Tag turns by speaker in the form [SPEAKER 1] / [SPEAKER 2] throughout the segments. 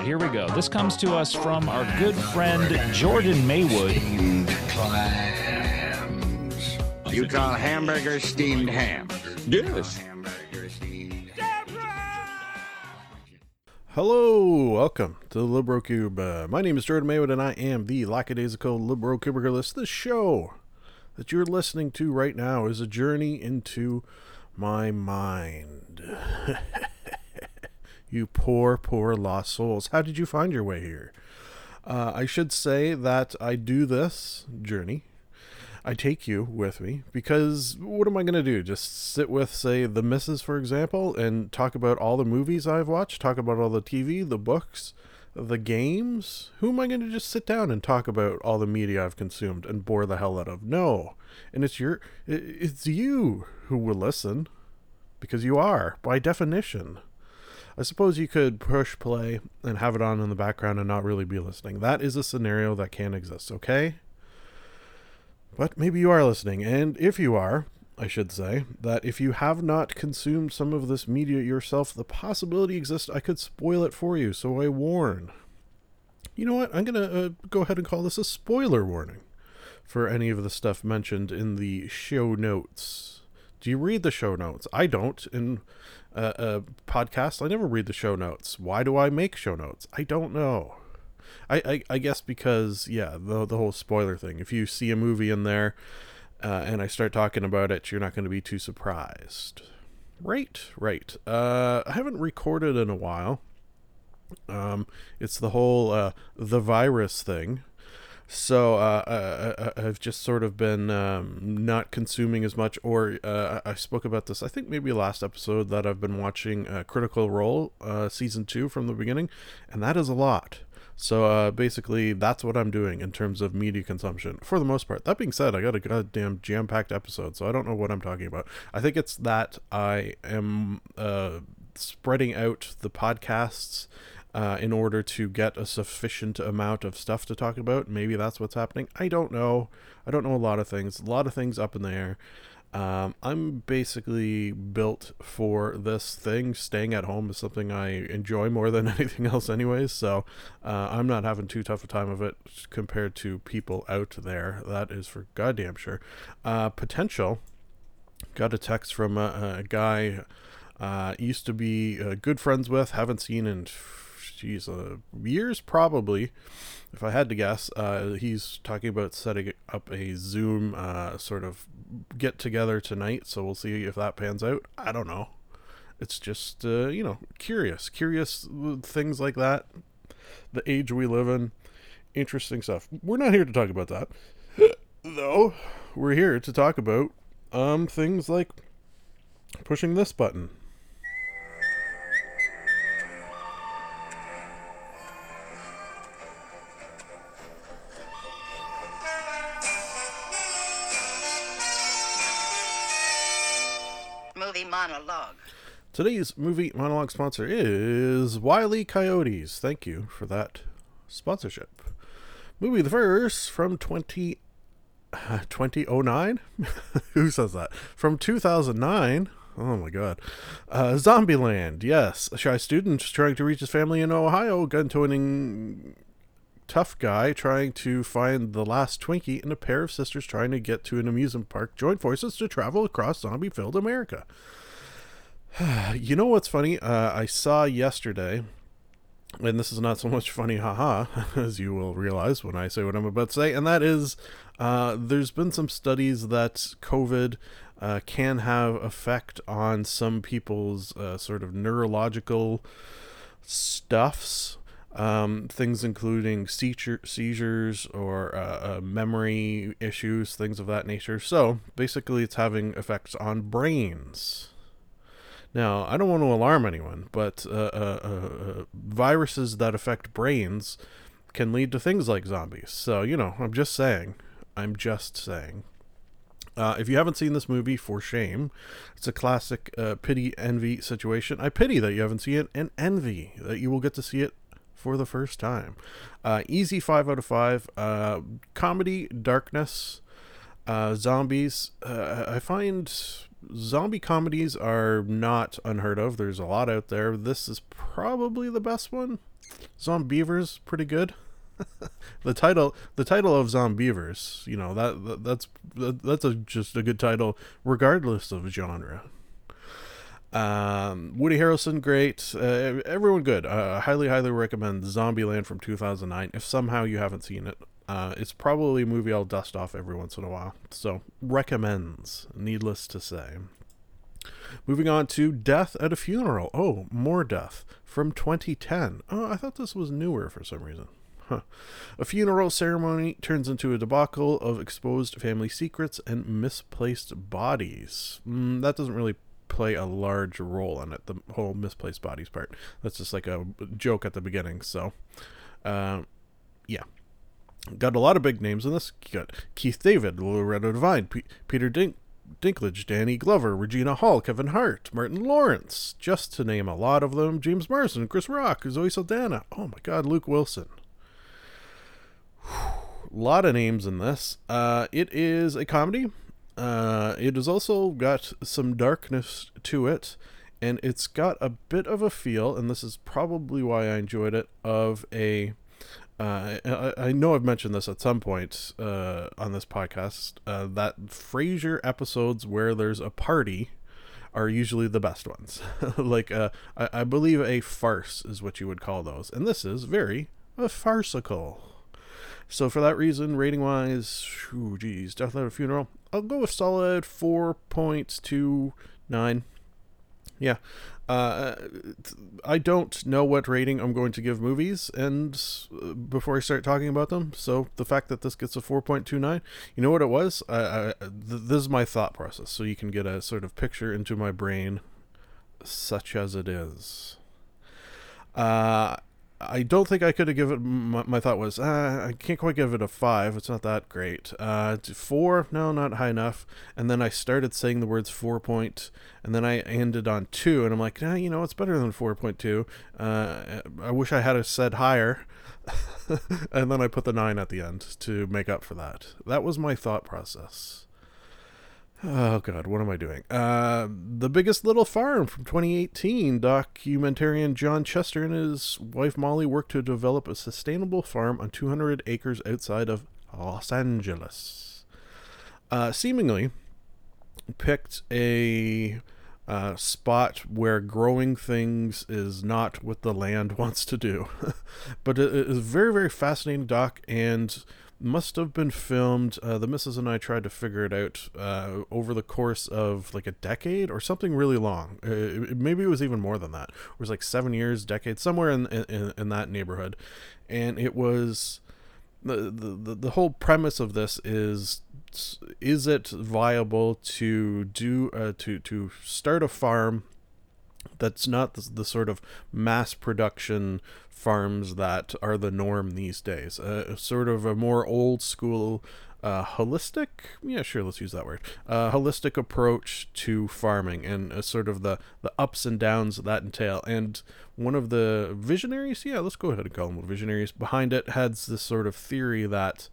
[SPEAKER 1] right, here we go. This comes to us from our good friend Jordan Maywood.
[SPEAKER 2] You call hamburger steamed ham? Yes.
[SPEAKER 3] Hello, welcome to the Libro Cube. Uh, my name is Jordan Maywood, and I am the lackadaisical Libro Cubiculist. This show that you're listening to right now is a journey into my mind. you poor, poor lost souls. How did you find your way here? Uh, I should say that I do this journey. I take you with me because what am I going to do? Just sit with, say, the misses, for example, and talk about all the movies I've watched, talk about all the TV, the books, the games? Who am I going to just sit down and talk about all the media I've consumed and bore the hell out of? No. And it's your, it's you who will listen because you are, by definition. I suppose you could push play and have it on in the background and not really be listening. That is a scenario that can exist, okay? But maybe you are listening, and if you are, I should say, that if you have not consumed some of this media yourself, the possibility exists I could spoil it for you, so I warn. You know what? I'm going to uh, go ahead and call this a spoiler warning for any of the stuff mentioned in the show notes. Do you read the show notes? I don't. In uh, podcast, I never read the show notes. Why do I make show notes? I don't know. I, I, I guess because yeah, the the whole spoiler thing. If you see a movie in there, uh, and I start talking about it, you're not going to be too surprised. Right, right. Uh, I haven't recorded in a while. Um, it's the whole uh, the virus thing. So uh, I, have just sort of been um, not consuming as much, or uh, I spoke about this. I think maybe last episode that I've been watching uh, Critical Role uh, season two from the beginning, and that is a lot. So uh, basically, that's what I'm doing in terms of media consumption for the most part. That being said, I got a goddamn jam packed episode, so I don't know what I'm talking about. I think it's that I am uh, spreading out the podcasts uh, in order to get a sufficient amount of stuff to talk about. Maybe that's what's happening. I don't know. I don't know a lot of things. A lot of things up in the air. Um, I'm basically built for this thing. Staying at home is something I enjoy more than anything else, anyways. So uh, I'm not having too tough a time of it compared to people out there. That is for goddamn sure. Uh, potential. Got a text from a, a guy uh, used to be uh, good friends with, haven't seen in, geez, uh, years probably if I had to guess, uh, he's talking about setting up a Zoom uh, sort of get together tonight. So we'll see if that pans out. I don't know. It's just, uh, you know, curious, curious things like that. The age we live in, interesting stuff. We're not here to talk about that, though. We're here to talk about um things like pushing this button. Today's movie monologue sponsor is Wiley Coyotes. Thank you for that sponsorship. Movie the first from 20, uh, 2009? Who says that? From 2009. Oh my god. Uh, Zombieland, yes. A shy student trying to reach his family in Ohio, gun toting tough guy trying to find the last Twinkie, and a pair of sisters trying to get to an amusement park join forces to travel across zombie filled America. you know what's funny? Uh, I saw yesterday, and this is not so much funny, haha, as you will realize when I say what I'm about to say, and that is uh, there's been some studies that COVID uh, can have effect on some people's uh, sort of neurological stuffs. Um, things including seizure, seizures or uh, uh, memory issues, things of that nature. So basically, it's having effects on brains. Now, I don't want to alarm anyone, but uh, uh, uh, uh, viruses that affect brains can lead to things like zombies. So, you know, I'm just saying. I'm just saying. Uh, if you haven't seen this movie, for shame. It's a classic uh, pity envy situation. I pity that you haven't seen it, and envy that you will get to see it for the first time. Uh, easy five out of five. Uh, comedy, darkness, uh, zombies. I find zombie comedies are not unheard of. There's a lot out there. This is probably the best one. Zombeavers, pretty good. the title, the title of Zombeavers, you know that, that that's that, that's a, just a good title, regardless of genre. Um, Woody Harrelson, great. Uh, everyone good. Uh, highly, highly recommend Zombieland from 2009. If somehow you haven't seen it, uh, it's probably a movie I'll dust off every once in a while. So recommends, needless to say. Moving on to Death at a Funeral. Oh, more death from 2010. Oh, I thought this was newer for some reason. Huh. A funeral ceremony turns into a debacle of exposed family secrets and misplaced bodies. Mm, that doesn't really play a large role in it, the whole misplaced bodies part. That's just like a joke at the beginning. So, uh, yeah. Got a lot of big names in this. You got Keith David, Loretta Devine, P- Peter Dink, Dinklage, Danny Glover, Regina Hall, Kevin Hart, Martin Lawrence, just to name a lot of them. James Marsden, Chris Rock, Zoe Saldana. Oh my God, Luke Wilson. A lot of names in this. Uh, it is a comedy. Uh, it has also got some darkness to it, and it's got a bit of a feel, and this is probably why I enjoyed it, of a. Uh, I, I know I've mentioned this at some point uh, on this podcast uh, that Frasier episodes where there's a party are usually the best ones. like, uh, I, I believe a farce is what you would call those, and this is very farcical. So for that reason, rating wise, ooh, geez, Death at a Funeral, I'll go with solid 4.29. Yeah. Uh, I don't know what rating I'm going to give movies, and uh, before I start talking about them, so the fact that this gets a 4.29, you know what it was? I, I, th- this is my thought process, so you can get a sort of picture into my brain, such as it is. Uh, I don't think I could have given. My, my thought was, uh, I can't quite give it a five. It's not that great. Uh, four, no, not high enough. And then I started saying the words four point, and then I ended on two, and I'm like, nah, you know, it's better than four point two. Uh, I wish I had said higher, and then I put the nine at the end to make up for that. That was my thought process. Oh God, what am I doing? Uh, the Biggest Little Farm from 2018. Documentarian John Chester and his wife Molly worked to develop a sustainable farm on 200 acres outside of Los Angeles. Uh, seemingly picked a uh, spot where growing things is not what the land wants to do, but it is very very fascinating doc and must have been filmed. Uh, the missus and I tried to figure it out uh, over the course of like a decade or something really long. Uh, maybe it was even more than that. It was like seven years, decade, somewhere in in, in that neighborhood, and it was the, the the whole premise of this is is it viable to do uh, to to start a farm that's not the, the, sort of mass production farms that are the norm these days. Uh, sort of a more old school, uh, holistic, yeah, sure, let's use that word, uh, holistic approach to farming and uh, sort of the, the ups and downs that entail. And one of the visionaries, yeah, let's go ahead and call them visionaries, behind it has this sort of theory that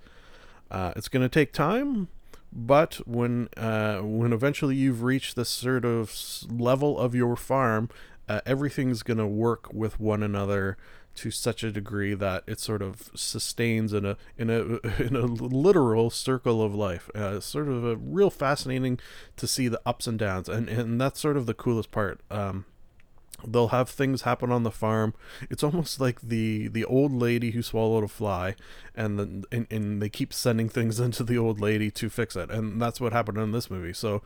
[SPEAKER 3] uh, it's going to take time, but when uh, when eventually you've reached this sort of level of your farm, uh, everything's going to work with one another to such a degree that it sort of sustains in a in a in a literal circle of life. Uh, sort of a real fascinating to see the ups and downs, and and that's sort of the coolest part. Um, they'll have things happen on the farm. It's almost like the the old lady who swallowed a fly and then and, and they keep sending things into the old lady to fix it. And that's what happened in this movie. So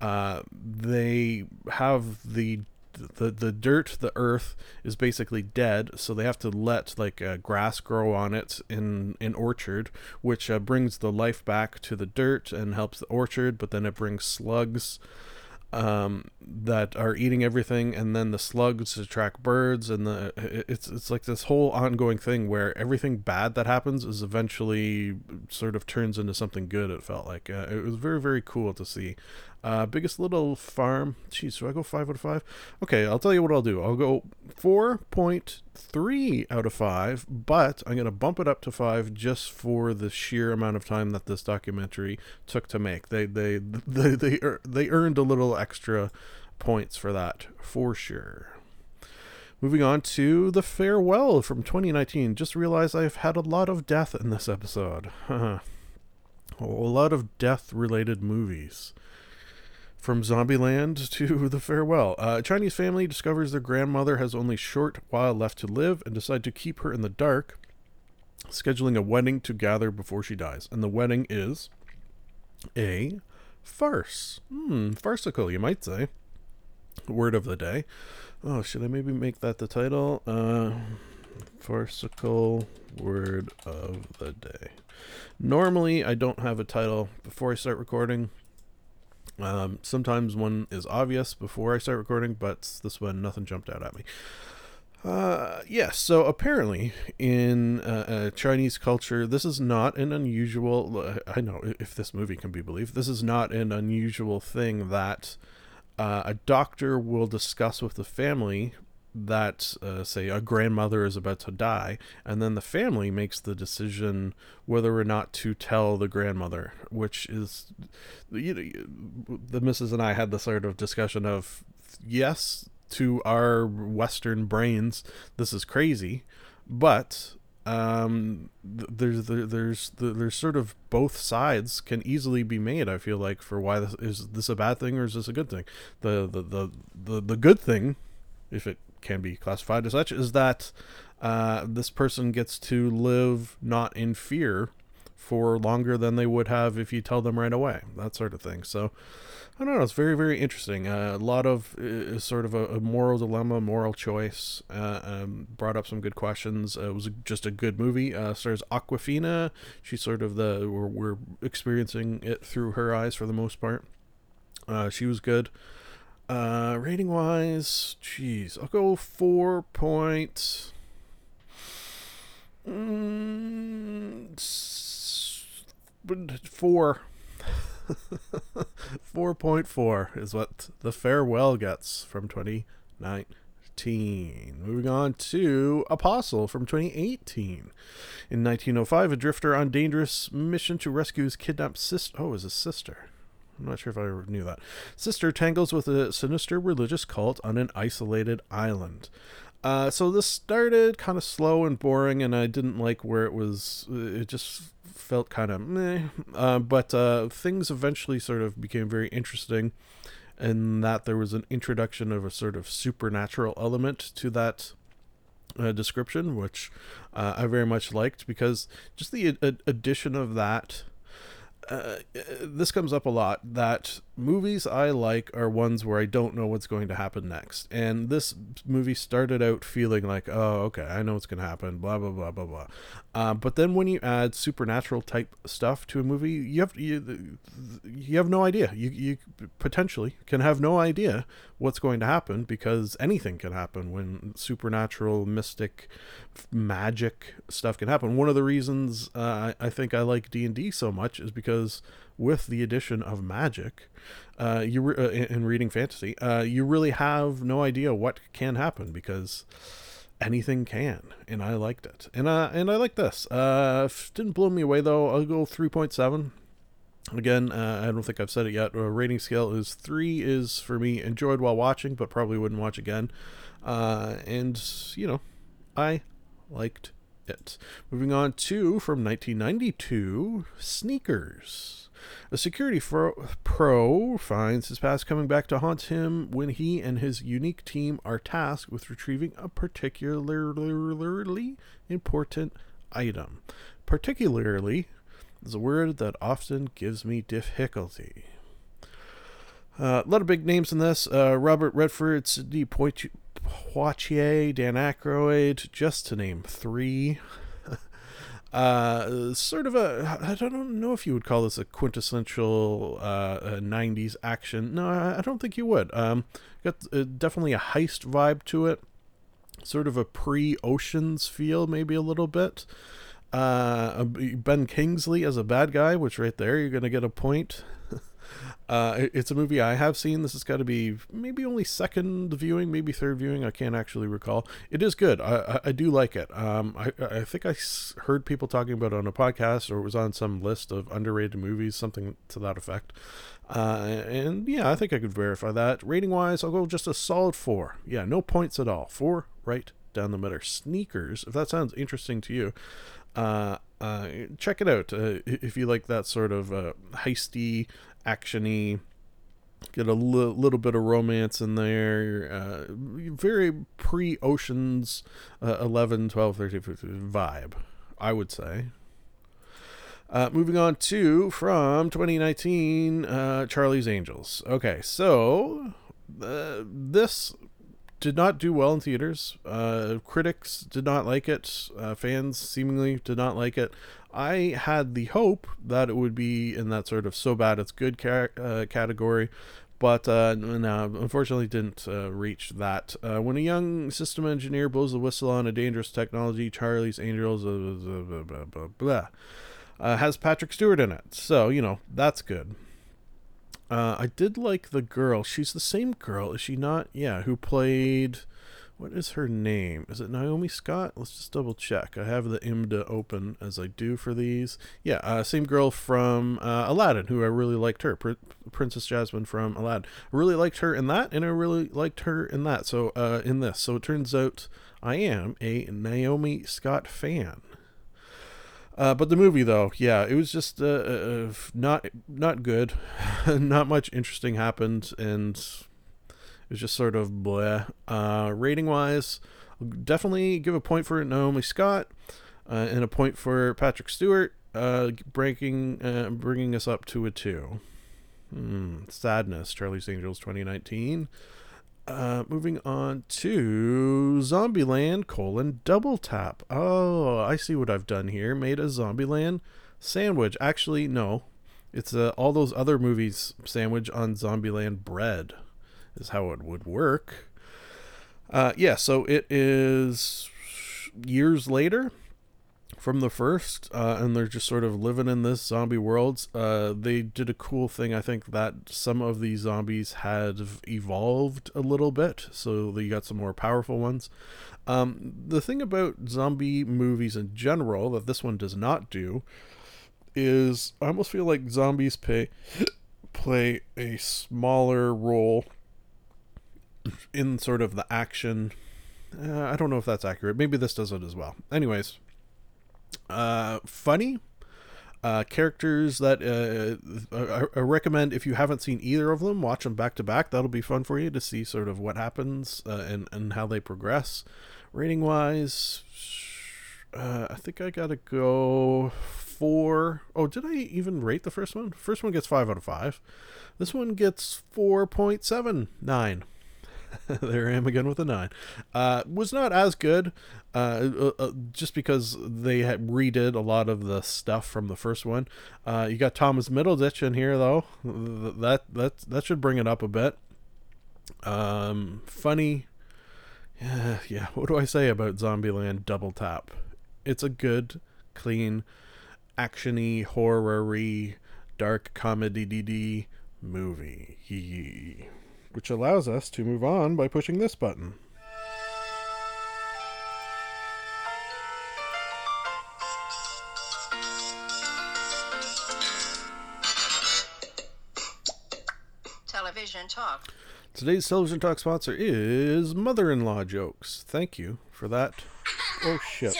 [SPEAKER 3] uh, they have the the the dirt the earth is basically dead. So they have to let like uh, grass grow on it in an orchard which uh, brings the life back to the dirt and helps the orchard but then it brings slugs um, that are eating everything, and then the slugs attract birds, and the it's it's like this whole ongoing thing where everything bad that happens is eventually sort of turns into something good. It felt like uh, it was very very cool to see. Uh, biggest little farm. Jeez, do I go five out of five? Okay, I'll tell you what I'll do. I'll go four point three out of five, but I'm gonna bump it up to five just for the sheer amount of time that this documentary took to make. They they they they, ear- they earned a little extra points for that for sure. Moving on to the farewell from 2019. Just realized I've had a lot of death in this episode. a lot of death related movies. From Zombieland to The Farewell. Uh, a Chinese family discovers their grandmother has only short while left to live and decide to keep her in the dark, scheduling a wedding to gather before she dies. And the wedding is a farce. Hmm, farcical, you might say. Word of the day. Oh, should I maybe make that the title? Uh, farcical word of the day. Normally, I don't have a title before I start recording. Um, sometimes one is obvious before I start recording, but this one, nothing jumped out at me. Uh, yes, so apparently in uh, uh, Chinese culture, this is not an unusual. I know if this movie can be believed, this is not an unusual thing that uh, a doctor will discuss with the family that, uh, say, a grandmother is about to die, and then the family makes the decision whether or not to tell the grandmother, which is, you know, the missus and I had the sort of discussion of yes, to our Western brains, this is crazy, but um there's there's there's sort of both sides can easily be made i feel like for why this is this a bad thing or is this a good thing? The the the the, the good thing if it can be classified as such is that uh this person gets to live not in fear for longer than they would have if you tell them right away that sort of thing so I don't know. It's very, very interesting. Uh, a lot of uh, sort of a, a moral dilemma, moral choice. Uh, um, brought up some good questions. Uh, it was just a good movie. Uh, stars Awkwafina. She's sort of the we're, we're experiencing it through her eyes for the most part. Uh, she was good. Uh, rating wise, jeez, I'll go four point. Mm, four. 4.4 is what the farewell gets from 2019. Moving on to Apostle from 2018. In 1905, a drifter on dangerous mission to rescue his kidnapped sister. Oh, is his sister. I'm not sure if I knew that. Sister tangles with a sinister religious cult on an isolated island. Uh, so this started kind of slow and boring, and I didn't like where it was. It just felt kind of meh. Uh, but uh, things eventually sort of became very interesting, in that there was an introduction of a sort of supernatural element to that uh, description, which uh, I very much liked because just the ad- addition of that. Uh, this comes up a lot that movies I like are ones where I don't know what's going to happen next. And this movie started out feeling like, oh, okay, I know what's going to happen, blah, blah, blah, blah, blah. Uh, but then when you add supernatural type stuff to a movie, you have you, you have no idea. You, you potentially can have no idea what's going to happen because anything can happen when supernatural, mystic, magic stuff can happen. One of the reasons uh, I, think I like D&D so much is because with the addition of magic, uh, you re- uh, in, in reading fantasy, uh, you really have no idea what can happen because anything can, and I liked it. And uh, and I like this. Uh, didn't blow me away though. I'll go three point seven. Again, uh, I don't think I've said it yet. Uh, rating scale is three. Is for me enjoyed while watching, but probably wouldn't watch again. Uh, and you know, I liked it. Moving on to from 1992, Sneakers. A security fro- pro finds his past coming back to haunt him when he and his unique team are tasked with retrieving a particularly important item. Particularly is a word that often gives me difficulty. Uh, a lot of big names in this. Uh, Robert Redford, Sidney Poit- Poitier, Dan Aykroyd, just to name three. Uh, sort of a I don't know if you would call this a quintessential uh, 90s action. No, I don't think you would. Um, got uh, definitely a heist vibe to it. Sort of a pre-Oceans feel, maybe a little bit. Uh, Ben Kingsley as a bad guy, which right there you're gonna get a point. Uh, it- it's a movie I have seen. This has got to be maybe only second viewing, maybe third viewing. I can't actually recall. It is good. I, I, I do like it. Um, I, I think I heard people talking about it on a podcast or it was on some list of underrated movies, something to that effect. Uh, and yeah, I think I could verify that. Rating wise, I'll go just a solid four. Yeah, no points at all. Four right down the middle. Sneakers, if that sounds interesting to you, uh, uh, check it out. Uh, if you like that sort of uh, heisty, actiony, get a little bit of romance in there. Uh, very pre Oceans uh, 11, 12, 13, 15 vibe, I would say. Uh, moving on to from 2019, uh, Charlie's Angels. Okay, so uh, this did not do well in theaters. Uh, critics did not like it. Uh, fans seemingly did not like it. I had the hope that it would be in that sort of so bad it's good uh, category, but uh, no, unfortunately didn't uh, reach that. Uh, when a young system engineer blows the whistle on a dangerous technology, Charlie's Angels, blah, blah, blah, has Patrick Stewart in it. So, you know, that's good. Uh, I did like the girl. She's the same girl, is she not? Yeah, who played. What is her name? Is it Naomi Scott? Let's just double check. I have the IMDA open as I do for these. Yeah, uh, same girl from uh, Aladdin, who I really liked her. Pr- Princess Jasmine from Aladdin. I really liked her in that, and I really liked her in that. So, uh, in this. So it turns out I am a Naomi Scott fan. Uh, but the movie, though, yeah, it was just uh, uh, uh, not not good. not much interesting happened, and it was just sort of bleh. Uh, rating wise, definitely give a point for Naomi Scott, uh, and a point for Patrick Stewart, breaking bringing us up to a two. Hmm, sadness. Charlie's Angels 2019. Uh, moving on to Zombieland colon double tap. Oh, I see what I've done here. Made a Zombieland sandwich. Actually, no, it's uh, all those other movies sandwich on Zombieland bread is how it would work. Uh, yeah, so it is years later from the first, uh, and they're just sort of living in this zombie world. Uh, they did a cool thing, I think, that some of these zombies had evolved a little bit, so you got some more powerful ones. Um, the thing about zombie movies in general that this one does not do is I almost feel like zombies pay, play a smaller role in sort of the action. Uh, I don't know if that's accurate. Maybe this does it as well. Anyways, uh, funny. Uh, characters that uh, I, I recommend if you haven't seen either of them, watch them back to back. That'll be fun for you to see sort of what happens uh, and and how they progress. Rating wise, uh, I think I gotta go four. Oh, did I even rate the first one? First one gets five out of five. This one gets four point seven nine. there I am again with a nine. Uh, was not as good, uh, uh, uh, just because they had redid a lot of the stuff from the first one. Uh, you got Thomas Middleditch in here though. That that that should bring it up a bit. Um, funny. Yeah, yeah. What do I say about Zombieland Double Tap? It's a good, clean, actiony, horror-y, dark comedy movie. Which allows us to move on by pushing this button.
[SPEAKER 4] Television talk.
[SPEAKER 3] Today's television talk sponsor is Mother-in-Law Jokes. Thank you for that. Oh shit!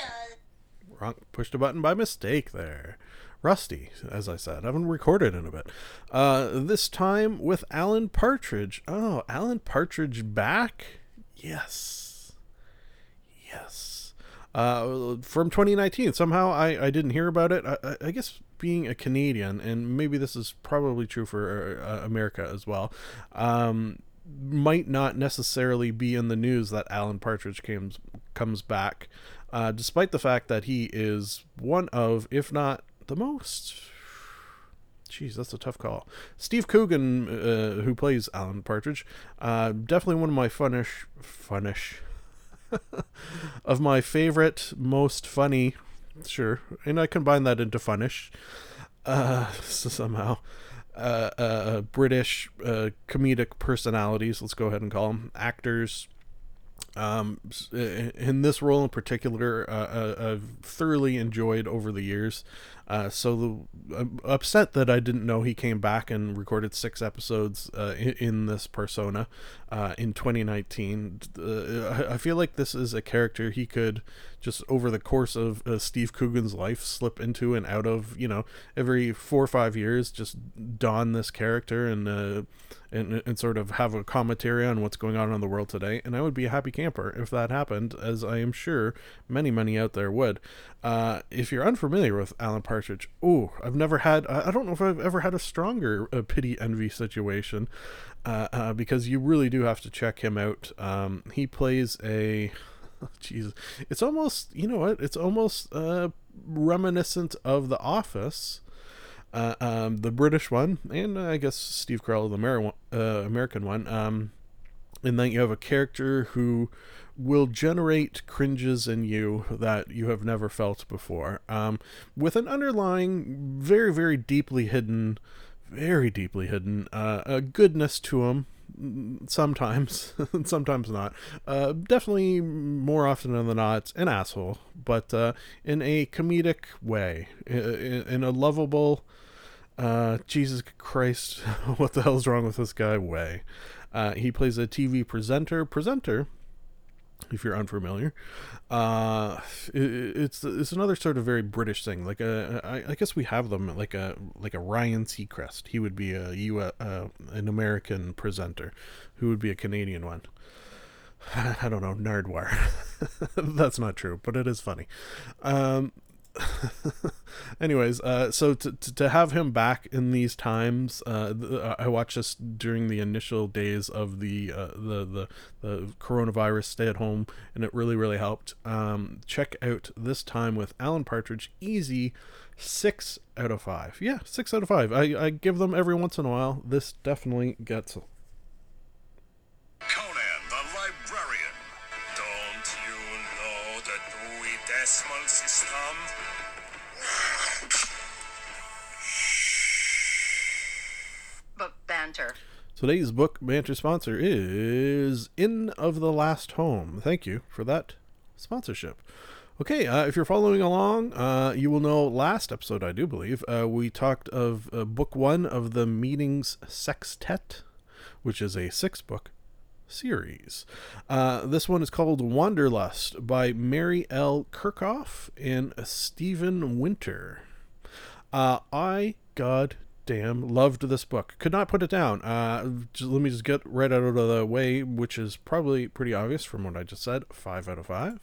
[SPEAKER 3] Wrong. Pushed a button by mistake there. Rusty, as I said, I haven't recorded in a bit. Uh, this time with Alan Partridge. Oh, Alan Partridge back? Yes. Yes. Uh, from 2019. Somehow I, I didn't hear about it. I, I- guess being a Canadian, and maybe this is probably true for uh, America as well, um, might not necessarily be in the news that Alan Partridge comes comes back. uh, despite the fact that he is one of, if not the most. Jeez, that's a tough call. Steve Coogan, uh, who plays Alan Partridge, uh, definitely one of my funnish, funnish, of my favorite, most funny, sure, and I combine that into funnish, uh, somehow, uh, uh, British uh, comedic personalities. Let's go ahead and call them actors. Um, in this role in particular, uh, uh, I've thoroughly enjoyed over the years. Uh, so the, I'm upset that I didn't know he came back and recorded six episodes uh, in, in this persona uh, in 2019. Uh, I feel like this is a character he could just over the course of uh, Steve Coogan's life slip into and out of. You know, every four or five years, just don this character and uh, and and sort of have a commentary on what's going on in the world today. And I would be a happy camper if that happened, as I am sure many many out there would. Uh, if you're unfamiliar with Alan Partridge, oh, I've never had. I I don't know if I've ever had a stronger uh, pity envy situation, uh, uh, because you really do have to check him out. Um, he plays a. Jesus, it's almost you know what? It's almost uh, reminiscent of The Office uh, um, the British one, and uh, I guess Steve Carell, the Ameri- uh, American one. Um, and then you have a character who will generate cringes in you that you have never felt before, um, with an underlying, very, very deeply hidden, very deeply hidden uh, a goodness to him. Sometimes, sometimes not. Uh, definitely more often than not, an asshole, but uh, in a comedic way, in, in a lovable, uh, Jesus Christ, what the hell's wrong with this guy? Way. Uh, he plays a TV presenter. Presenter, if you're unfamiliar, uh, it, it's it's another sort of very British thing. Like a, I, I guess we have them like a like a Ryan Seacrest. He would be a U uh, an American presenter, who would be a Canadian one. I don't know, Nardwuar. That's not true, but it is funny. Um, anyways uh so to, to to have him back in these times uh th- i watched this during the initial days of the uh the the, the coronavirus stay at home and it really really helped. Um check out this time with alan partridge easy six out of five. Yeah six out of five. I i give them every once in a while. This definitely gets
[SPEAKER 5] Conan
[SPEAKER 3] Today's book banter sponsor is Inn of the Last Home. Thank you for that sponsorship. Okay, uh, if you're following along, uh, you will know last episode, I do believe, uh, we talked of uh, book one of the Meetings Sextet, which is a six book series. Uh, this one is called Wanderlust by Mary L. Kirchoff and Stephen Winter. Uh, I god damn loved this book. Could not put it down. Uh, just, let me just get right out of the way, which is probably pretty obvious from what I just said. Five out of five.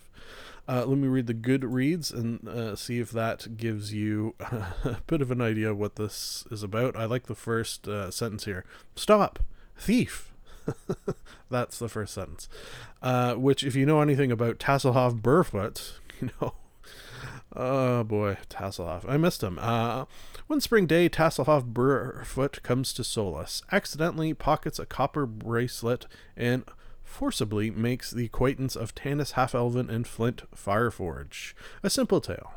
[SPEAKER 3] Uh, let me read the good reads and uh, see if that gives you a bit of an idea what this is about. I like the first uh, sentence here. Stop, thief. That's the first sentence. Uh, which, if you know anything about Tasslehoff Burrfoot, you know Oh boy, Tasslehoff. I missed him. Uh, one spring day, Tasslehoff Burrfoot comes to Solace, accidentally pockets a copper bracelet, and forcibly makes the acquaintance of Tanis Half-Elven and Flint Fireforge. A simple tale,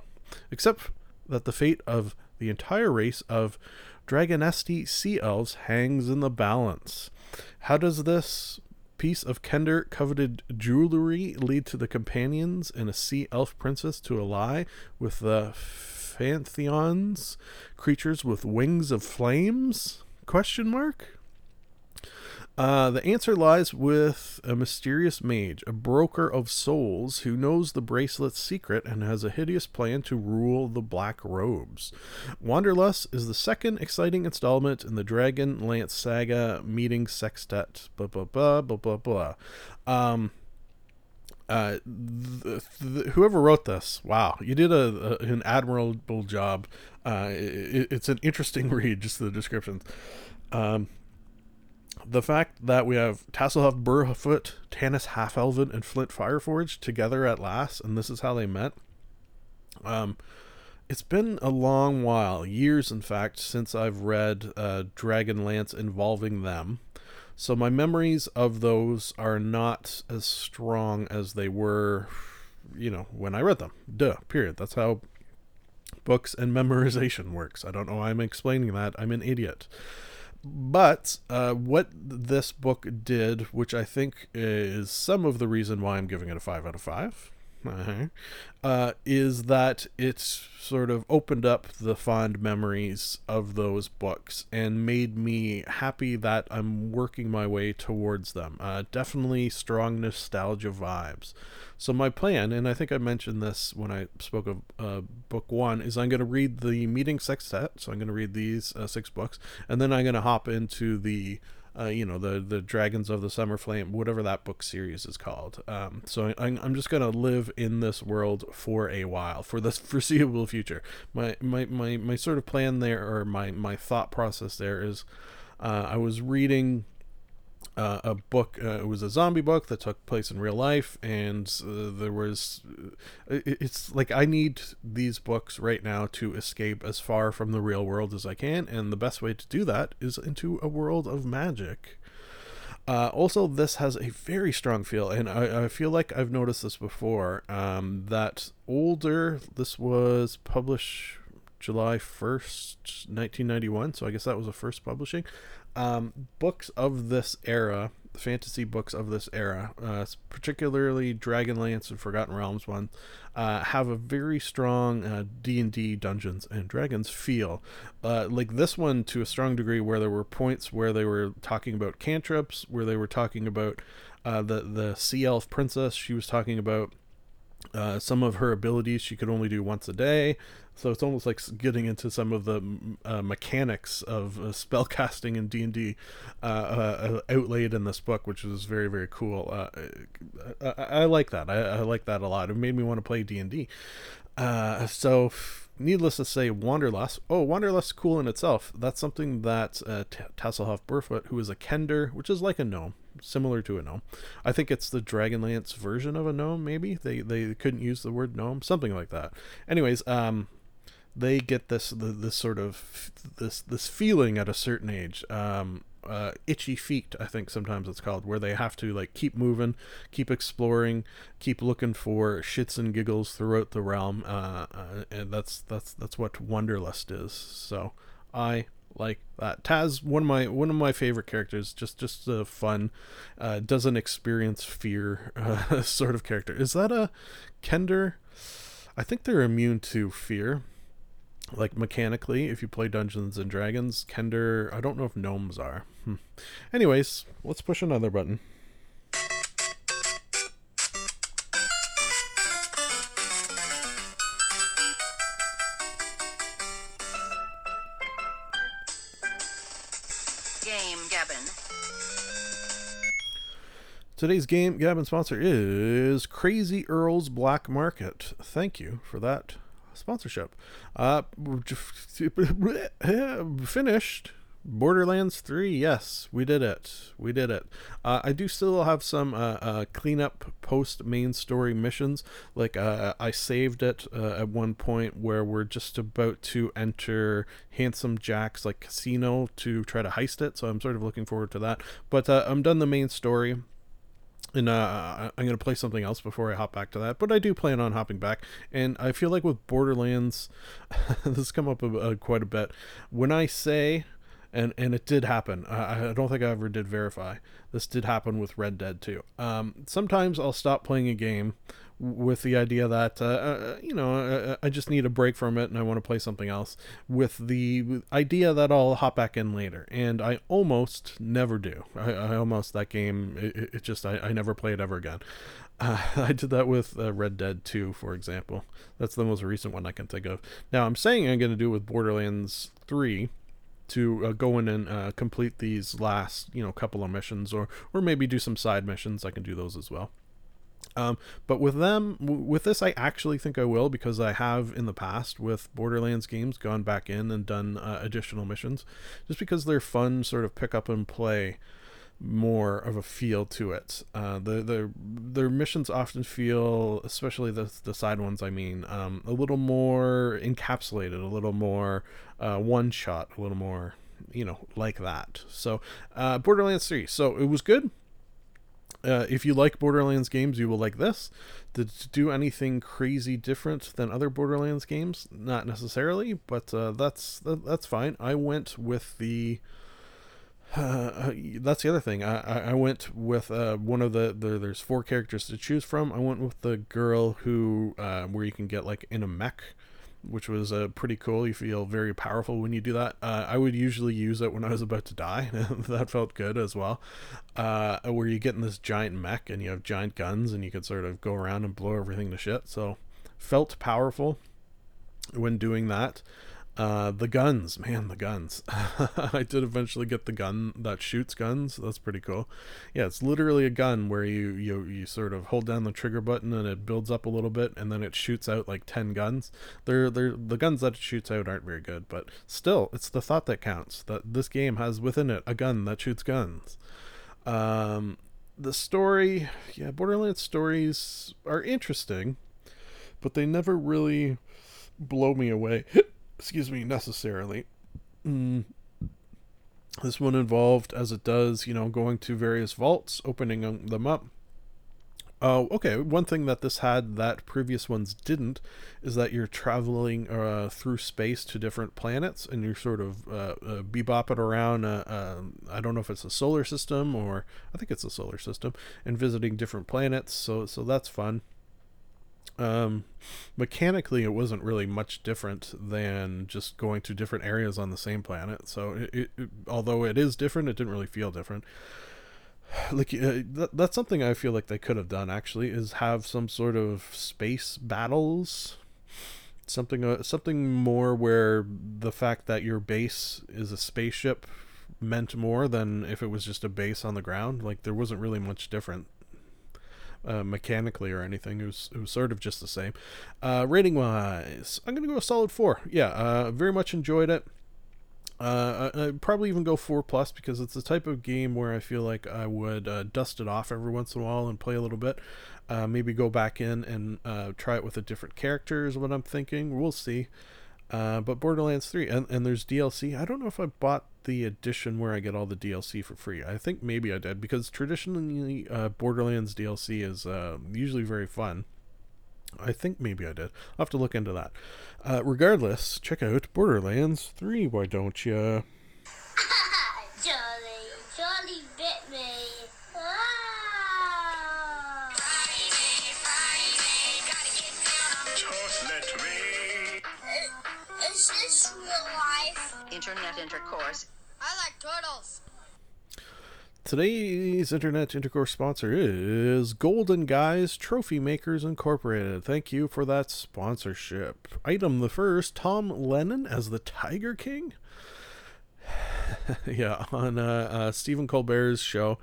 [SPEAKER 3] except that the fate of the entire race of Dargonesti sea elves hangs in the balance. How does this piece of Kender coveted jewelry lead to the companions and a sea elf princess to ally with the Phaethons, creatures with wings of flames? Question mark. Uh, the answer lies with a mysterious mage, a broker of souls who knows the bracelet's secret and has a hideous plan to rule the Black Robes. Wanderlust is the second exciting installment in the Dragonlance Saga meeting sextet. Blah blah blah blah blah blah. Um, uh, th- th- whoever wrote this, wow, you did a, a an admirable job. Uh, it, it's an interesting read, just the descriptions. Um, the fact that we have Tasslehoff, Burrfoot, Tanis Half-Elven, and Flint Fireforge together at last, and this is how they met. Um, it's been a long while, years in fact, since I've read uh, Dragonlance involving them. So my memories of those are not as strong as they were, you know, when I read them. Duh, period. That's how books and memorization works. I don't know why I'm explaining that. I'm an idiot. But uh, what this book did, which I think is some of the reason why I'm giving it a 5 out of 5, uh-huh, uh, is that it's sort of opened up the fond memories of those books and made me happy that I'm working my way towards them. Uh, definitely strong nostalgia vibes. So my plan, and I think I mentioned this when I spoke of uh, book one, is I'm going to read the Meeting Sextet. So I'm going to read these uh, six books, and then I'm going to hop into the uh, you know the the dragons of the summer flame whatever that book series is called. Um, so I, i'm just going to live in this world for a while for the foreseeable future. My my my, my sort of plan there or my my thought process there is uh, i was reading uh, a book. Uh, it was a zombie book that took place in real life, and uh, there was. It's like I need these books right now to escape as far from the real world as I can, and the best way to do that is into a world of magic. Uh, also, this has a very strong feel, and I, I feel like I've noticed this before. Um, that older, this was published July 1st, 1991, so I guess that was the first publishing um, books of this era, fantasy books of this era, uh, particularly Dragonlance and Forgotten Realms one, uh, have a very strong D and D Dungeons and Dragons feel. Uh, like this one to a strong degree, where there were points where they were talking about cantrips, where they were talking about uh, the the sea elf princess. She was talking about uh, some of her abilities she could only do once a day. So it's almost like getting into some of the uh, mechanics of uh, spell casting in D and D uh, uh, outlaid in this book, which is very very cool. Uh, I, I, like that. I, I, like that a lot. It made me want to play D and D. So needless to say, Wanderlust. Oh, Wanderlust cool in itself. That's something that uh, T- Tasslehoff Burrfoot, who is a Kender, which is like a gnome, similar to a gnome. I think it's the Dragonlance version of a gnome. Maybe they they couldn't use the word gnome, something like that. Anyways, um, they get this this sort of this this feeling at a certain age um uh, itchy feet i think sometimes it's called where they have to like keep moving keep exploring keep looking for shits and giggles throughout the realm uh, uh, and that's that's that's what wanderlust is. So i like that. Tas one of my one of my favorite characters just just a fun uh, doesn't experience fear uh, sort of character. Is that a kender? I think they're immune to fear like mechanically if you play dungeons and dragons kender i don't know if gnomes are hmm. anyways let's push another button
[SPEAKER 4] Game Gabbin.
[SPEAKER 3] Today's game Gabbin sponsor is Crazy Earl's Black Market. Thank you for that sponsorship. Uh, finished. Borderlands 3, yes, we did it. We did it. Uh, I do still have some uh, uh, cleanup post main story missions. Like, uh, I saved it uh, at one point where we're just about to enter Handsome Jack's like casino to try to heist it. So I'm sort of looking forward to that. But uh, I'm done the main story and uh, I'm gonna play something else before I hop back to that. But I do plan on hopping back, and I feel like with Borderlands, this has come up a, a, quite a bit. When I say, and and it did happen. I, I, don't think I ever did verify. This did happen with Red Dead too. Um, sometimes I'll stop playing a game with the idea that uh, uh, you know I, I, just need a break from it and I want to play something else with the idea that I'll hop back in later. And I almost never do. I, I almost that game it, it just I, I, never play it ever again. Uh, I did that with uh, Red Dead 2 for example. That's the most recent one I can think of. Now I'm saying I'm going to do it with Borderlands 3 to uh, go in and uh, complete these last you know couple of missions or or maybe do some side missions. I can do those as well um, but with them, w- with this, I actually think I will because I have in the past with Borderlands games gone back in and done uh, additional missions, just because they're fun, sort of pick up and play more of a feel to it. Uh, the the their missions often feel, especially the the side ones. I mean, um, a little more encapsulated, a little more uh, one shot, a little more you know like that. So uh, Borderlands Three. So it was good. Uh, if you like Borderlands games, you will like this. Did do anything crazy different than other Borderlands games? Not necessarily, but uh, that's that, that's fine. I went with the. Uh, that's the other thing. I, I, I went with uh, one of the, the there's four characters to choose from. I went with the girl who uh, where you can get like in a mech which was uh, pretty cool. You feel very powerful when you do that. Uh, I would usually use it when I was about to die. that felt good as well. Uh, where you get in this giant mech and you have giant guns and you can sort of go around and blow everything to shit. So felt powerful when doing that. Uh, the guns, man, the guns. I did eventually get the gun that shoots guns. That's pretty cool. Yeah, it's literally a gun where you you you sort of hold down the trigger button and it builds up a little bit, and then it shoots out like ten guns. They're they're the guns that it shoots out aren't very good, but still, it's the thought that counts. That this game has within it a gun that shoots guns. Um, the story, yeah, Borderlands stories are interesting, but they never really blow me away excuse me, necessarily. Mm. This one involved, as it does, you know, going to various vaults, opening them up. Uh, okay. One thing that this had that previous ones didn't is that you're traveling uh, through space to different planets, and you're sort of uh, uh, bebopping around. Uh, I don't know if it's a solar system or I think it's a solar system, and visiting different planets. So, so that's fun. Um, mechanically, it wasn't really much different than just going to different areas on the same planet. So, it, it, it although it is different, it didn't really feel different. Like uh, th- that's something I feel like they could have done actually is have some sort of space battles, something uh, something more where the fact that your base is a spaceship meant more than if it was just a base on the ground. Like there wasn't really much different uh, mechanically or anything. It was it was sort of just the same. Uh, rating wise, I'm gonna go a solid four. Yeah, uh, very much enjoyed it. Uh, I'd probably even go four plus because it's the type of game where I feel like I would uh, dust it off every once in a while and play a little bit. Uh, maybe go back in and uh, try it with a different character is what I'm thinking. We'll see. Uh, but Borderlands 3, and, and there's DLC. I don't know if I bought the edition where I get all the DLC for free. I think maybe I did because traditionally uh, Borderlands DLC is uh, usually very fun. I think maybe I did. I'll have to look into that. Uh, regardless, check out Borderlands 3, why don't you?
[SPEAKER 6] Jolly, Jolly bit me. Is this real life?
[SPEAKER 4] Internet intercourse.
[SPEAKER 6] I like turtles.
[SPEAKER 3] Today's internet intercourse sponsor is Golden Guys Trophy Makers Incorporated. Thank you for that sponsorship. Item the first Tom Lennon as the Tiger King. yeah, on uh, uh, Stephen Colbert's show.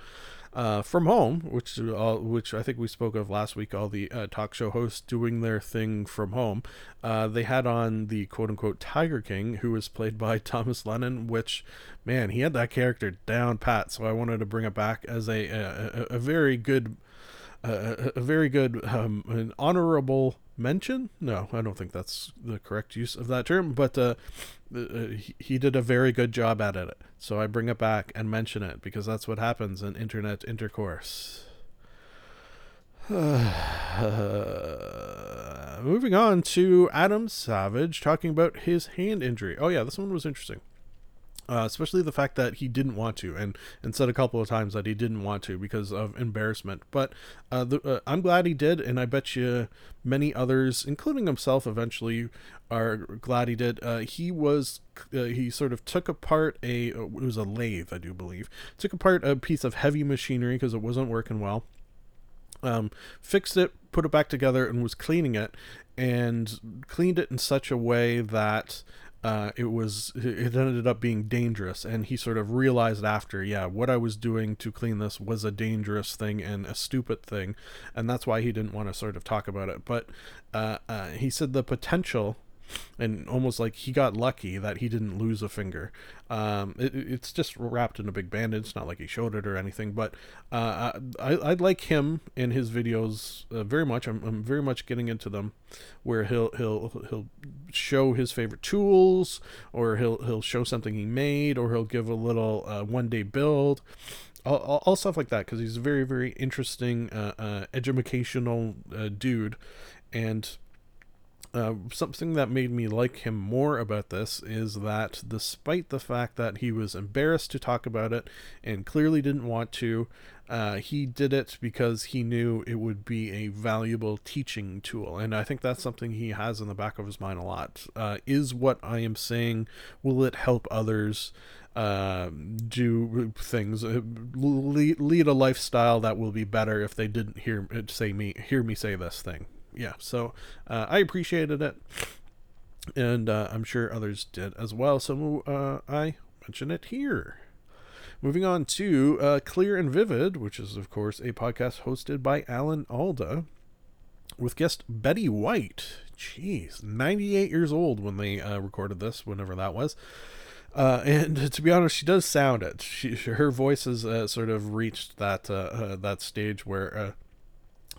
[SPEAKER 3] Uh, from home, which uh, which I think we spoke of last week, all the uh, talk show hosts doing their thing from home. Uh, they had on the quote unquote Tiger King, who was played by Thomas Lennon, which man, he had that character down pat. So I wanted to bring it back as a a, a very good. a, a very good, um, an honorable mention. No, I don't think that's the correct use of that term, but uh, uh, he, he did a very good job at it. So I bring it back and mention it because that's what happens in internet intercourse. Moving on to Adam Savage talking about his hand injury. Oh, yeah, this one was interesting. Uh, especially the fact that he didn't want to, and and said a couple of times that he didn't want to because of embarrassment. But uh, the, uh, I'm glad he did, and I bet you many others, including himself, eventually are glad he did. Uh, he was uh, he sort of took apart a it was a lathe, I do believe, took apart a piece of heavy machinery because it wasn't working well. Um, fixed it, put it back together, and was cleaning it, and cleaned it in such a way that uh, it was it ended up being dangerous. And he sort of realized after yeah what i was doing to clean this was a dangerous thing and a stupid thing. And that's why he didn't want to sort of talk about it. But uh, uh, he said the potential and almost like he got lucky that he didn't lose a finger. Um, it, it's just wrapped in a big bandage. It's not like he showed it or anything, but uh, I, I like him in his videos uh, very much. I'm, I'm very much getting into them, where he'll he'll he'll show his favorite tools, or he'll he'll show something he made, or he'll give a little uh, one day build. All, all, all stuff like that because he's a very very interesting uh, uh, educational uh, dude and uh, something that made me like him more about this is that despite the fact that he was embarrassed to talk about it and clearly didn't want to, uh, he did it because he knew it would be a valuable teaching tool. And I think that's something he has in the back of his mind a lot. Uh, is what I am saying, will it help others? Uh, do things, uh, lead, lead a lifestyle that will be better if they didn't hear say me hear me say this thing yeah, so uh, I appreciated it, and uh, I'm sure others did as well. So uh, I mention it here. Moving on to uh, Clear and Vivid, which is of course a podcast hosted by Alan Alda, with guest Betty White. Jeez, 98 years old when they uh, recorded this, whenever that was. Uh, and to be honest, she does sound it. She, her voice has uh, sort of reached that uh, uh that stage where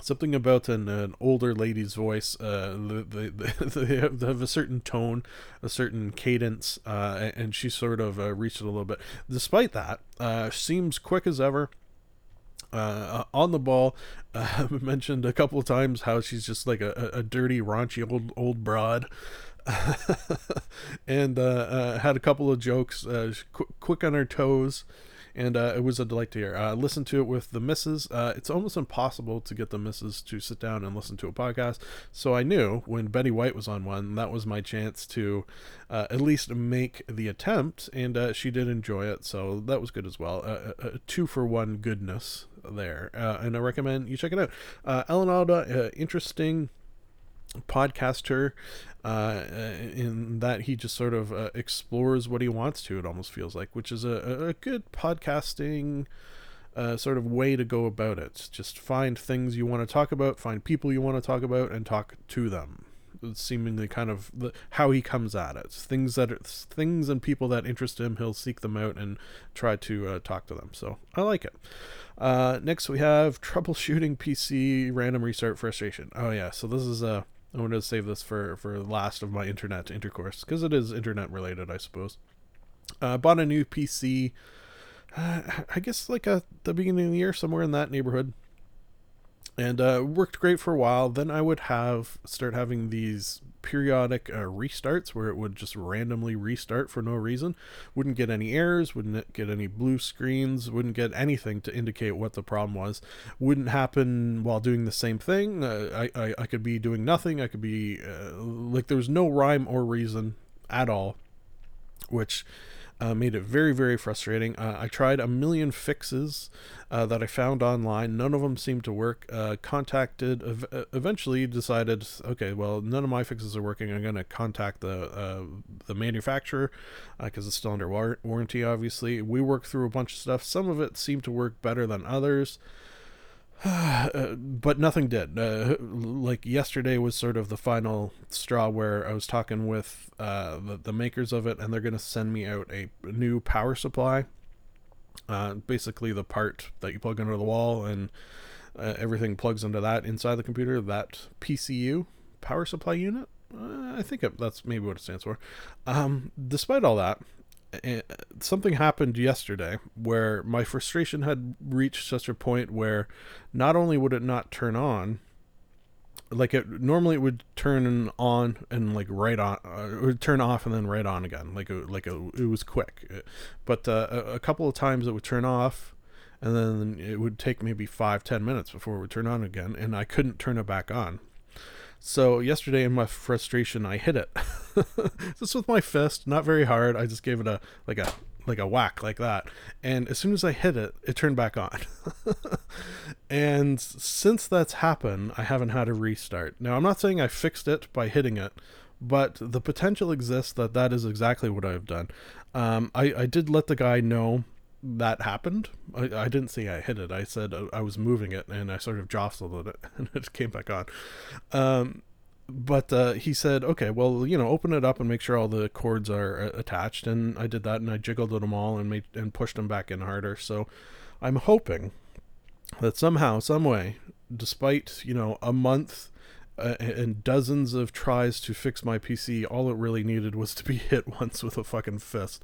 [SPEAKER 3] something about an, an older lady's voice uh they, they, they, have, a certain tone a certain cadence uh and she sort of uh, reached it a little bit. Despite that uh seems quick as ever. Uh, on the ball, uh, mentioned a couple of times how she's just like a, a dirty, raunchy old old broad, and uh, uh, had a couple of jokes, uh, qu- quick on her toes, and uh, it was a delight to hear. Uh, listened to it with the missus. Uh, it's almost impossible to get the missus to sit down and listen to a podcast. So I knew when Betty White was on one, that was my chance to uh, at least make the attempt, and uh, she did enjoy it. So that was good as well. a two for one goodness there, uh, and I recommend you check it out. Alan Alda, interesting podcaster uh, in that he just sort of uh, explores what he wants to. It almost feels like, which is a, a good podcasting uh, sort of way to go about it. Just find things you want to talk about, find people you want to talk about, and talk to them. It's seemingly kind of the, how he comes at it. Things that are, things and people that interest him, he'll seek them out and try to uh, talk to them. So I like it. Uh, next we have troubleshooting PC random restart frustration. Oh yeah, so this is a I wanted to save this for for the last of my internet intercourse because it is internet related, I suppose. I uh, bought a new PC. Uh, I guess like at the beginning of the year, somewhere in that neighborhood and uh, worked great for a while. Then I would have start having these periodic uh, restarts where it would just randomly restart for no reason. Wouldn't get any errors, wouldn't get any blue screens, wouldn't get anything to indicate what the problem was. Wouldn't happen while doing the same thing. Uh, I, I, I could be doing nothing. I could be uh, like there was no rhyme or reason at all, which uh, made it very, very frustrating. Uh, I tried a million fixes uh, that I found online. None of them seemed to work. Uh, contacted, ev- uh, eventually decided, okay, well, none of my fixes are working. I'm going to contact the uh, the manufacturer because it's still under war- warranty, obviously. We worked through a bunch of stuff. Some of it seemed to work better than others. Uh, but nothing did. Uh, like yesterday was sort of the final straw where I was talking with uh, the, the makers of it, and they're going to send me out a new power supply. Uh, basically, the part that you plug into the wall and uh, everything plugs into that inside the computer. That PCU power supply unit. I think that's maybe what it stands for. Um, despite all that, something happened yesterday where my frustration had reached such a point where not only would it not turn on like it normally it would turn on and like right on uh, it would turn off and then right on again like it, like a, it was quick. But uh, a, a couple of times it would turn off and then it would take maybe five ten minutes before it would turn on again and i couldn't turn it back on so yesterday, in my frustration, I hit it. just with my fist, not very hard. I just gave it a like a like a whack like that, and as soon as I hit it, it turned back on. and since that's happened, I haven't had a restart. Now I'm not saying I fixed it by hitting it, but the potential exists that that is exactly what I've done. Um, I I did let the guy know that happened. I, I didn't say I hit it. I said I was moving it and I sort of jostled it and it came back on. Um, but uh, he said, okay, well, you know, open it up and make sure all the cords are uh, attached. And I did that, and I jiggled them all and made and pushed them back in harder. So I'm hoping that somehow, some way, despite you know a month uh, and dozens of tries to fix my PC, all it really needed was to be hit once with a fucking fist.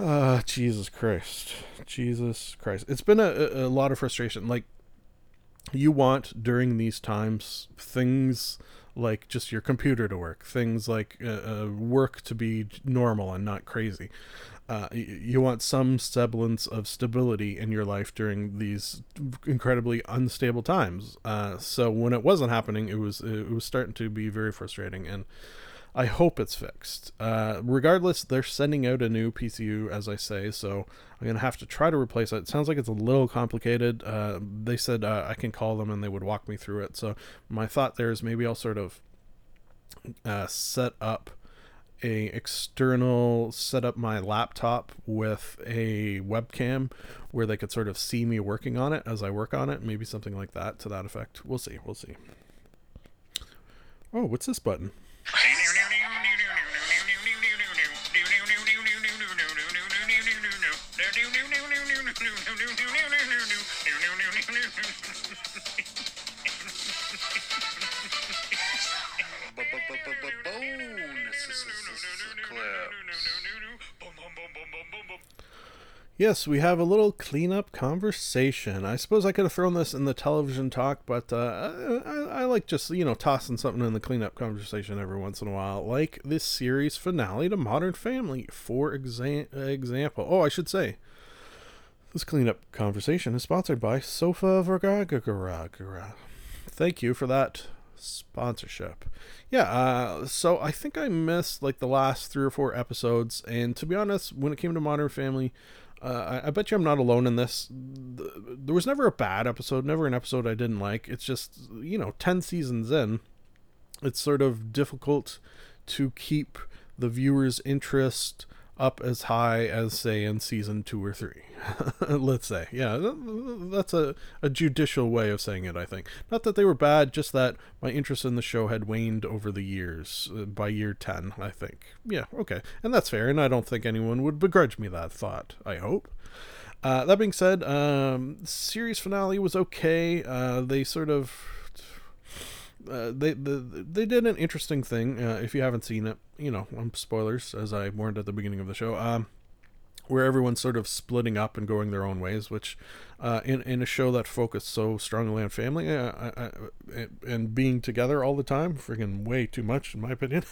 [SPEAKER 3] Ah, Jesus Christ, Jesus Christ! It's been a, a lot of frustration. Like you want during these times things like just your computer to work, things like uh, uh, work to be normal and not crazy. Uh, you want some semblance of stability in your life during these incredibly unstable times. Uh, so when it wasn't happening, it was it was starting to be very frustrating, and I hope it's fixed. Uh, regardless, they're sending out a new PCU, as I say, so I'm gonna have to try to replace it. It sounds like it's a little complicated. Uh, they said uh, I can call them and they would walk me through it. So my thought there is maybe I'll sort of uh, set up a external set up my laptop with a webcam where they could sort of see me working on it as I work on it maybe something like that to that effect we'll see we'll see oh what's this button Yes, we have a little cleanup conversation. I suppose I could have thrown this in the television talk, but uh, I, I, like just, you know, tossing something in the cleanup conversation every once in a while, like this series finale to Modern Family, for exa- example. Oh, I should say, this cleanup conversation is sponsored by Sofia Vergara. Thank you for that sponsorship. Yeah, uh, so I think I missed like the last three or four episodes, and to be honest, when it came to Modern Family, uh, I, I, bet you I'm not alone in this. There was never a bad episode, never an episode I didn't like. It's just, you know, 10 seasons in, it's sort of difficult to keep the viewer's interest up as high as say in season two or three let's say. Yeah that's a, a judicial way of saying it i think. Not that they were bad just that my interest in the show had waned over the years uh, by year 10 i think. Yeah okay. And that's fair and i don't think anyone would begrudge me that thought i hope. Uh, that being said um, series finale was okay. Uh, they sort of uh, they, the, they did an interesting thing. Uh, if you haven't seen it, you know, um, spoilers as I warned at the beginning of the show. Um, where everyone's sort of splitting up and going their own ways, which uh, in in a show that focused so strongly on family uh, I, I, and being together all the time, freaking way too much in my opinion.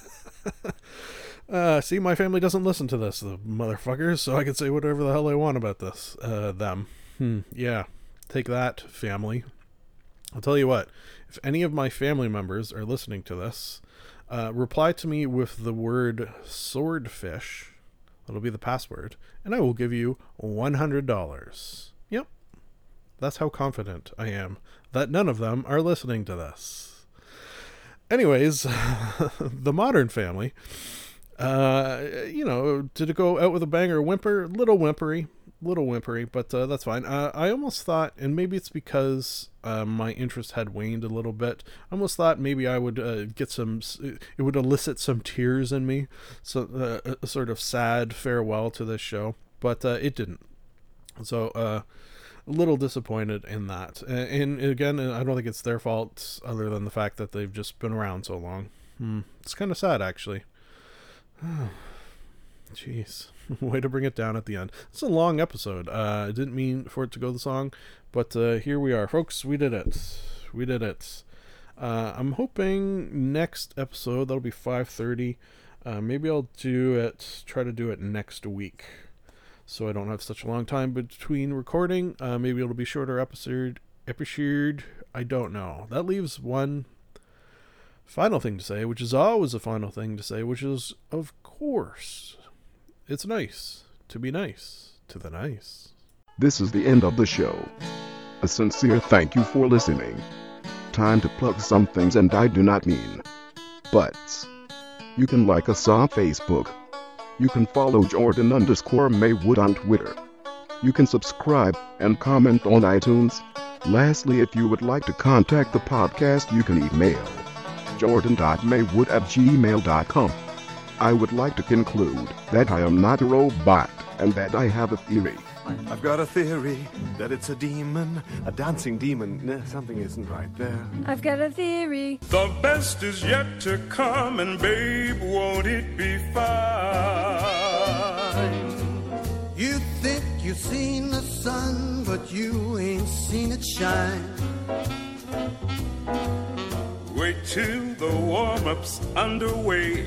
[SPEAKER 3] uh, see, my family doesn't listen to this, the motherfuckers, so I can say whatever the hell I want about this. Uh, them, hmm, yeah, take that, family. I'll tell you what, if any of my family members are listening to this, uh, reply to me with the word swordfish. That'll be the password, and I will give you $100. Yep. That's how confident I am that none of them are listening to this. Anyways, the modern family, uh, you know, did it go out with a bang or a whimper? Little whimpery, little whimpery, but uh, that's fine. Uh, I almost thought, and maybe it's because uh, my interest had waned a little bit. I almost thought maybe I would uh, get some, it would elicit some tears in me, so uh, a sort of sad farewell to this show, but uh, it didn't. So a little disappointed in that. And, and, again, I don't think it's their fault, other than the fact that they've just been around so long. Hmm. It's kind of sad, actually. Jeez. Way to bring it down at the end. It's a long episode. Uh, I didn't mean for it to go the song, but uh, here we are, folks. We did it. We did it. Uh, I'm hoping next episode that'll be 5:30. Uh, maybe I'll do it. Try to do it next week, so I don't have such a long time between recording. Uh, maybe it'll be shorter episode. Episode. I don't know. That leaves one final thing to say, which is always a final thing to say, which is, of course, it's nice to be nice to the nice.
[SPEAKER 7] This is the end of the show. A sincere thank you for listening. Time to plug some things, and I do not mean butts. You can like us on Facebook. You can follow Jordan underscore Maywood on Twitter. You can subscribe and comment on iTunes. Lastly, if you would like to contact the podcast, you can email jordan.maywood at gmail.com. I would like to conclude that I am not a robot and that I have a theory.
[SPEAKER 8] I've got a theory that it's a demon, a dancing demon. Nah, something isn't right there.
[SPEAKER 9] I've got a theory.
[SPEAKER 5] The best is yet to come, and babe, won't it be fine?
[SPEAKER 10] You think you've seen the sun, but you ain't seen it shine.
[SPEAKER 5] Wait till the warm up's underway.